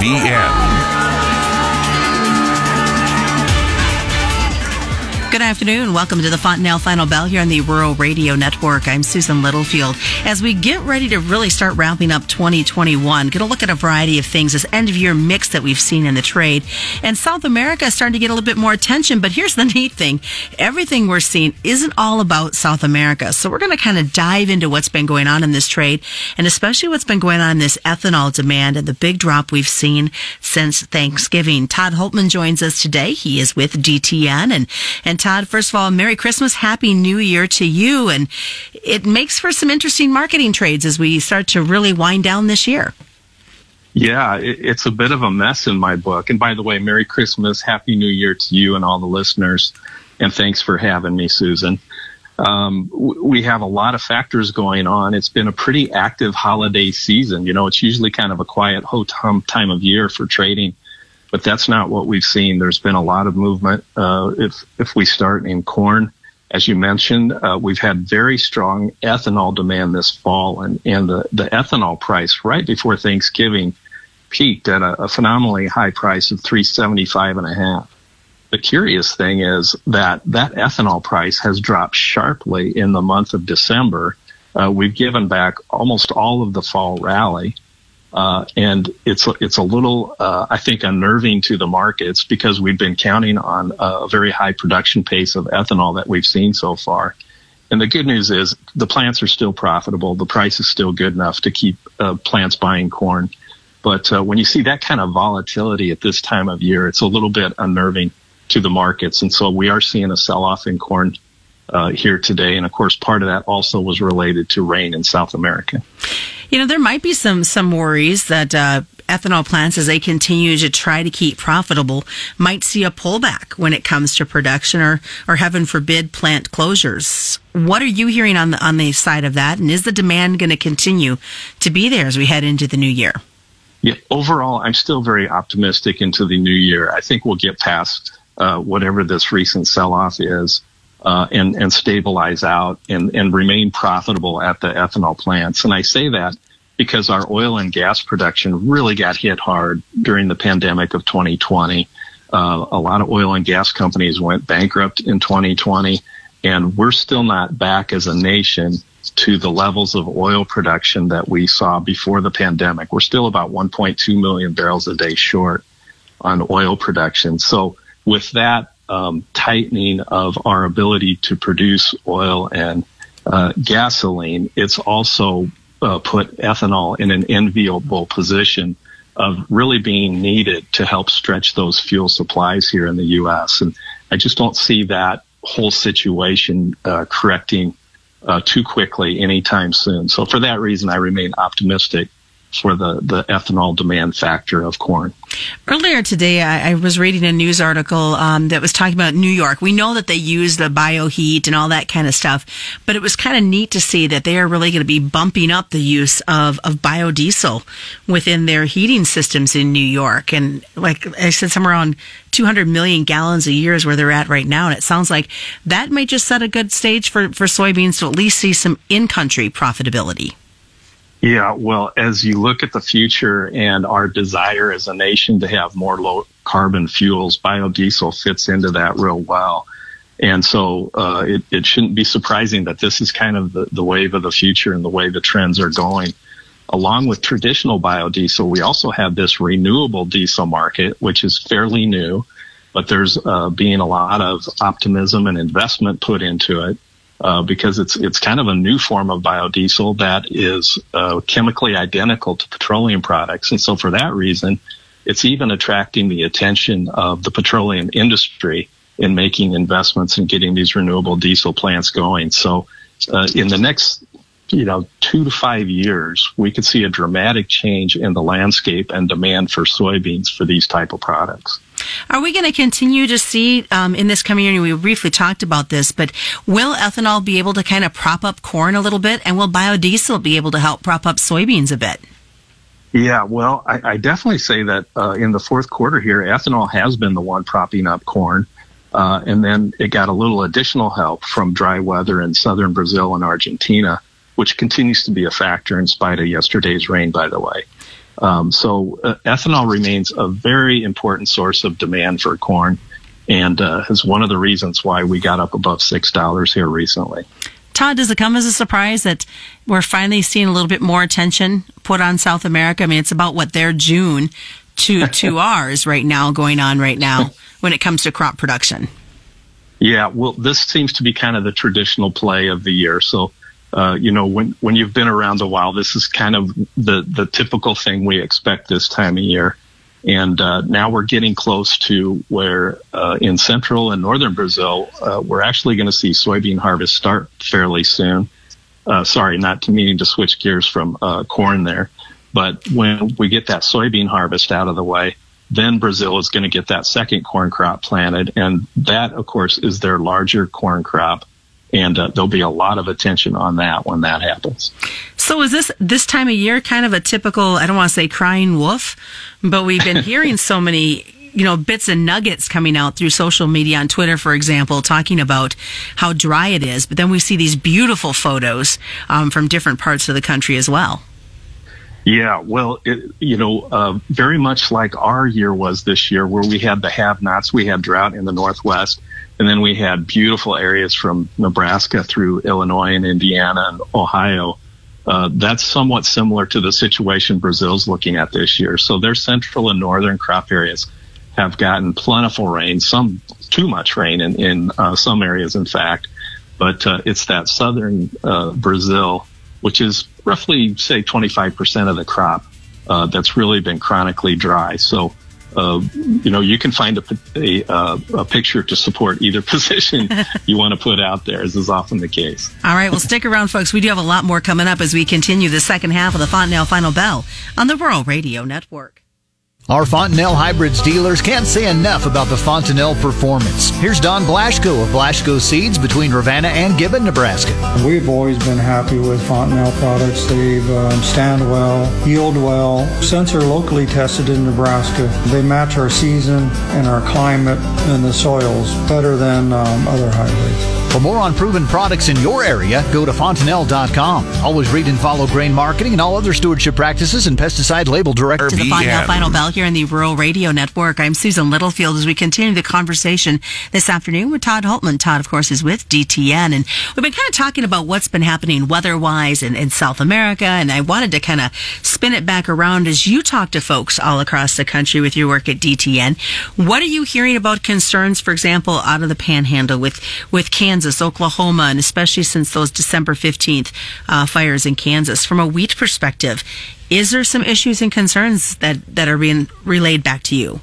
BN. Good afternoon. Welcome to the Fontanelle Final Bell here on the Rural Radio Network. I'm Susan Littlefield. As we get ready to really start wrapping up 2021, going to look at a variety of things, this end of year mix that we've seen in the trade. And South America is starting to get a little bit more attention. But here's the neat thing everything we're seeing isn't all about South America. So we're going to kind of dive into what's been going on in this trade and especially what's been going on in this ethanol demand and the big drop we've seen since Thanksgiving. Todd Hultman joins us today. He is with DTN and, and Todd, first of all, Merry Christmas, Happy New Year to you. And it makes for some interesting marketing trades as we start to really wind down this year. Yeah, it's a bit of a mess in my book. And by the way, Merry Christmas, Happy New Year to you and all the listeners. And thanks for having me, Susan. Um, we have a lot of factors going on. It's been a pretty active holiday season. You know, it's usually kind of a quiet hum time of year for trading but that's not what we've seen. There's been a lot of movement. Uh, if if we start in corn, as you mentioned, uh, we've had very strong ethanol demand this fall, and and the the ethanol price right before Thanksgiving peaked at a, a phenomenally high price of 375 and a. The curious thing is that that ethanol price has dropped sharply in the month of December. Uh, we've given back almost all of the fall rally. Uh, and it's it's a little, uh, I think, unnerving to the markets because we've been counting on a very high production pace of ethanol that we've seen so far. And the good news is the plants are still profitable. The price is still good enough to keep uh, plants buying corn. But uh, when you see that kind of volatility at this time of year, it's a little bit unnerving to the markets. And so we are seeing a sell-off in corn uh, here today. And of course, part of that also was related to rain in South America. You know, there might be some some worries that uh, ethanol plants, as they continue to try to keep profitable, might see a pullback when it comes to production, or or heaven forbid, plant closures. What are you hearing on the on the side of that? And is the demand going to continue to be there as we head into the new year? Yeah, overall, I'm still very optimistic into the new year. I think we'll get past uh, whatever this recent sell-off is uh, and, and stabilize out and, and remain profitable at the ethanol plants. And I say that because our oil and gas production really got hit hard during the pandemic of 2020. Uh, a lot of oil and gas companies went bankrupt in 2020, and we're still not back as a nation to the levels of oil production that we saw before the pandemic. We're still about 1.2 million barrels a day short on oil production. So with that um, tightening of our ability to produce oil and uh, gasoline, it's also uh, put ethanol in an enviable position of really being needed to help stretch those fuel supplies here in the U.S. And I just don't see that whole situation uh, correcting uh, too quickly anytime soon. So for that reason, I remain optimistic for the, the ethanol demand factor of corn. Earlier today, I, I was reading a news article um, that was talking about New York. We know that they use the bioheat and all that kind of stuff, but it was kind of neat to see that they are really going to be bumping up the use of, of biodiesel within their heating systems in New York. And like I said, somewhere around 200 million gallons a year is where they're at right now. And it sounds like that may just set a good stage for, for soybeans to at least see some in country profitability. Yeah, well, as you look at the future and our desire as a nation to have more low carbon fuels, biodiesel fits into that real well. And so uh, it, it shouldn't be surprising that this is kind of the, the wave of the future and the way the trends are going. Along with traditional biodiesel, we also have this renewable diesel market, which is fairly new, but there's uh, being a lot of optimism and investment put into it uh, because it's it's kind of a new form of biodiesel that is uh, chemically identical to petroleum products, and so for that reason, it's even attracting the attention of the petroleum industry in making investments and getting these renewable diesel plants going. So, uh, in the next you know, two to five years, we could see a dramatic change in the landscape and demand for soybeans for these type of products. Are we going to continue to see um, in this coming year? We briefly talked about this, but will ethanol be able to kind of prop up corn a little bit, and will biodiesel be able to help prop up soybeans a bit? Yeah, well, I, I definitely say that uh, in the fourth quarter here, ethanol has been the one propping up corn. Uh, and then it got a little additional help from dry weather in southern Brazil and Argentina which continues to be a factor in spite of yesterday's rain, by the way. Um, so uh, ethanol remains a very important source of demand for corn and uh, is one of the reasons why we got up above $6 here recently. Todd, does it come as a surprise that we're finally seeing a little bit more attention put on South America? I mean, it's about what their June to to ours right now going on right now when it comes to crop production. Yeah, well, this seems to be kind of the traditional play of the year. So, uh, you know, when when you've been around a while, this is kind of the the typical thing we expect this time of year. And uh, now we're getting close to where uh, in central and northern Brazil, uh, we're actually going to see soybean harvest start fairly soon. Uh, sorry, not to meaning to switch gears from uh, corn there, but when we get that soybean harvest out of the way, then Brazil is going to get that second corn crop planted, and that, of course, is their larger corn crop and uh, there'll be a lot of attention on that when that happens. So is this this time of year kind of a typical? I don't want to say crying wolf, but we've been hearing so many. You know, bits and nuggets coming out through social media on Twitter, for example, talking about how dry it is. But then we see these beautiful photos um, from different parts of the country as well. Yeah, well, it, you know, uh, very much like our year was this year, where we had the have-nots, we had drought in the Northwest, and then we had beautiful areas from Nebraska through Illinois and Indiana and Ohio. Uh, that's somewhat similar to the situation Brazil's looking at this year. So their central and northern crop areas have gotten plentiful rain, some too much rain in, in uh, some areas, in fact. But uh, it's that southern uh, Brazil, which is roughly, say, 25% of the crop, uh, that's really been chronically dry. So uh, you know, you can find a, a, uh, a, picture to support either position you want to put out there, as is often the case. All right, well, stick around, folks. We do have a lot more coming up as we continue the second half of the Fontanelle Final Bell on the Rural Radio Network. Our Fontanelle Hybrids dealers can't say enough about the Fontanelle performance. Here's Don Blaschko of Blaschko Seeds between Ravenna and Gibbon, Nebraska. We've always been happy with Fontanelle products. They um, stand well, yield well. Since they're locally tested in Nebraska, they match our season and our climate and the soils better than um, other hybrids. For more on proven products in your area, go to fontanelle.com. Always read and follow grain marketing and all other stewardship practices and pesticide label director. To the Fontanelle Final Bell here in the Rural Radio Network. I'm Susan Littlefield as we continue the conversation this afternoon with Todd Hultman. Todd, of course, is with DTN. And we've been kind of talking about what's been happening weather-wise in, in South America. And I wanted to kind of spin it back around as you talk to folks all across the country with your work at DTN. What are you hearing about concerns, for example, out of the panhandle with, with Kansas? Kansas, Oklahoma, and especially since those December 15th uh, fires in Kansas. From a wheat perspective, is there some issues and concerns that, that are being relayed back to you?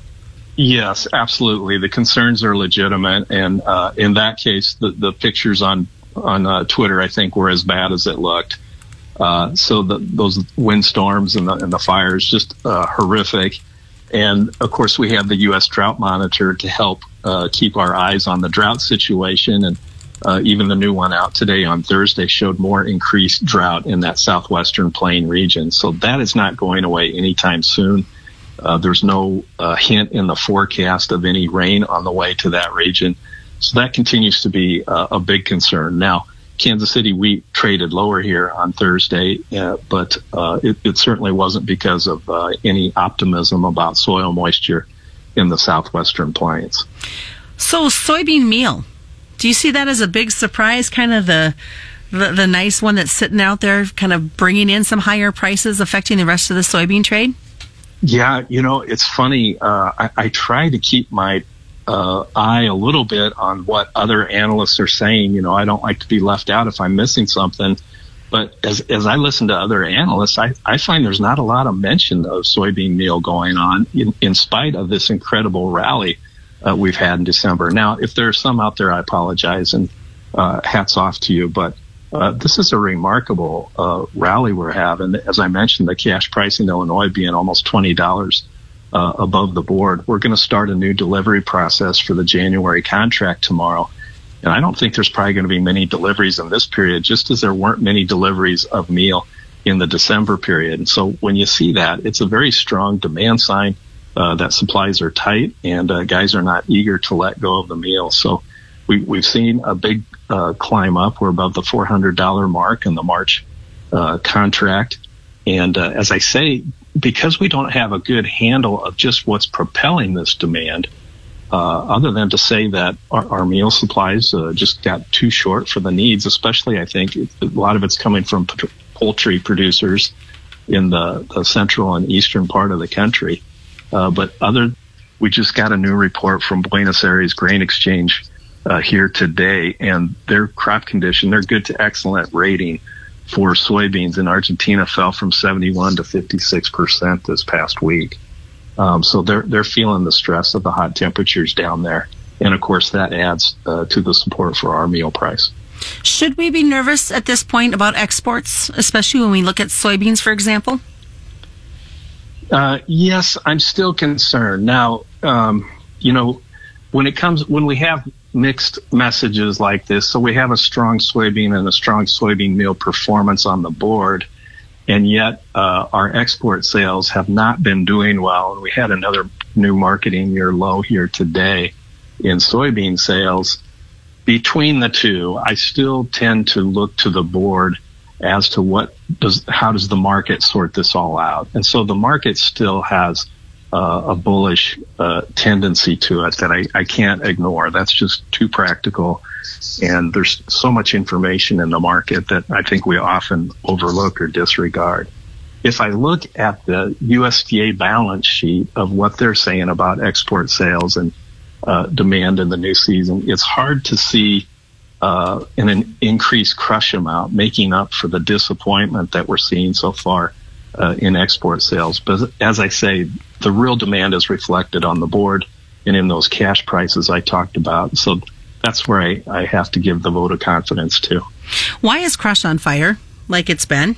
Yes, absolutely. The concerns are legitimate, and uh, in that case, the, the pictures on on uh, Twitter, I think, were as bad as it looked. Uh, so the, those windstorms and the, and the fires just uh, horrific. And of course, we have the U.S. Drought Monitor to help uh, keep our eyes on the drought situation and uh, even the new one out today on Thursday showed more increased drought in that southwestern plain region. So that is not going away anytime soon. Uh, there's no uh, hint in the forecast of any rain on the way to that region. So that continues to be uh, a big concern. Now, Kansas City wheat traded lower here on Thursday, uh, but uh, it, it, certainly wasn't because of any optimism about soil moisture in the southwestern plains. So, soybean meal do you see that as a big surprise? Kind of the, the, the nice one that's sitting out there, kind of bringing in some higher prices, affecting the rest of the soybean trade. Yeah, you know, it's funny. Uh, I, I try to keep my uh, eye a little bit on what other analysts are saying. You know, I don't like to be left out if I'm missing something. But as as I listen to other analysts, I, I find there's not a lot of mention of soybean meal going on in, in spite of this incredible rally uh, we've had in December. Now, if there are some out there, I apologize and uh, hats off to you, but uh, this is a remarkable uh, rally we're having. As I mentioned, the cash price in Illinois being almost twenty dollars uh, above the board. We're going to start a new delivery process for the January contract tomorrow. And I don't think there's probably going to be many deliveries in this period, just as there weren't many deliveries of meal in the December period. And so when you see that, it's a very strong demand sign uh, that supplies are tight and uh, guys are not eager to let go of the meal. So we, we've seen a big uh, climb up. We're above the $400 mark in the March uh, contract. And uh, as I say, because we don't have a good handle of just what's propelling this demand, uh, other than to say that our, our meal supplies just got too short for the needs, especially I think a lot of it's coming from poultry producers in the, the, central and eastern part of the country. Uh, but other, we just got a new report from Buenos Aires Grain Exchange uh, here today, and their crop condition, their good to excellent rating for soybeans in Argentina fell from 71 to 56 percent this past week. Um, so they're they're feeling the stress of the hot temperatures down there, and of course that adds uh, to the support for our meal price. Should we be nervous at this point about exports, especially when we look at soybeans, for example? Uh, yes, I'm still concerned. Now, um, you know, when it comes when we have mixed messages like this, so we have a strong soybean and a strong soybean meal performance on the board and yet uh, our export sales have not been doing well. And we had another new marketing year low here today in soybean sales. Between the two, I still tend to look to the board as to what does how does the market sort this all out. And so the market still has uh, a bullish uh, tendency to it that I, I can't ignore. That's just too practical and there's so much information in the market that I think we often overlook or disregard. If I look at the USDA balance sheet of what they're saying about export sales and uh, demand in the new season, it's hard to see uh, in an increased crush amount making up for the disappointment that we're seeing so far uh, in export sales. But as I say, the real demand is reflected on the board and in those cash prices I talked about. So that's where I, I have to give the vote of confidence to. Why is Crush on fire like it's been?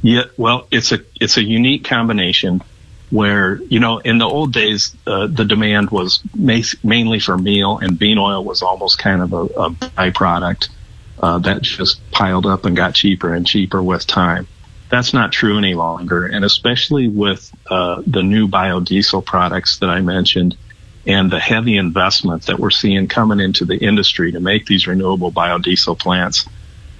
Yeah, well, it's a it's a unique combination where you know in the old days uh, the demand was ma- mainly for meal and bean oil was almost kind of a, a byproduct uh, that just piled up and got cheaper and cheaper with time. That's not true any longer, and especially with uh, the new biodiesel products that I mentioned and the heavy investment that we're seeing coming into the industry to make these renewable biodiesel plants,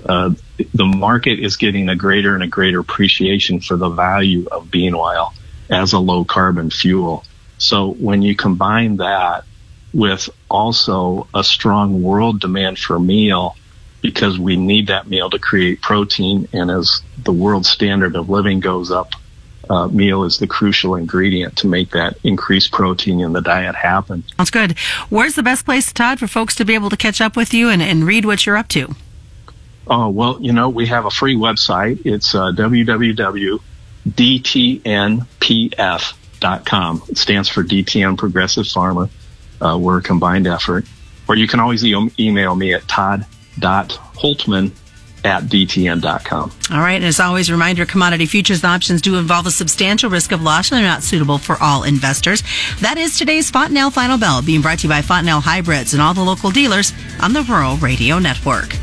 uh, the market is getting a greater and a greater appreciation for the value of bean oil as a low carbon fuel. So when you combine that with also a strong world demand for meal, because we need that meal to create protein, and as the world standard of living goes up, uh, meal is the crucial ingredient to make that increased protein in the diet happen. That's good. Where's the best place, Todd, for folks to be able to catch up with you and, and read what you're up to? Oh, well, you know, we have a free website. It's uh, www.dtnpf.com. It stands for DTN Progressive Farmer. Uh, we're a combined effort. Or you can always e- email me at todd.hultman at dtn.com. All right. And as always, reminder commodity futures options do involve a substantial risk of loss and they're not suitable for all investors. That is today's Fontanelle Final Bell being brought to you by Fontanelle Hybrids and all the local dealers on the Rural Radio Network.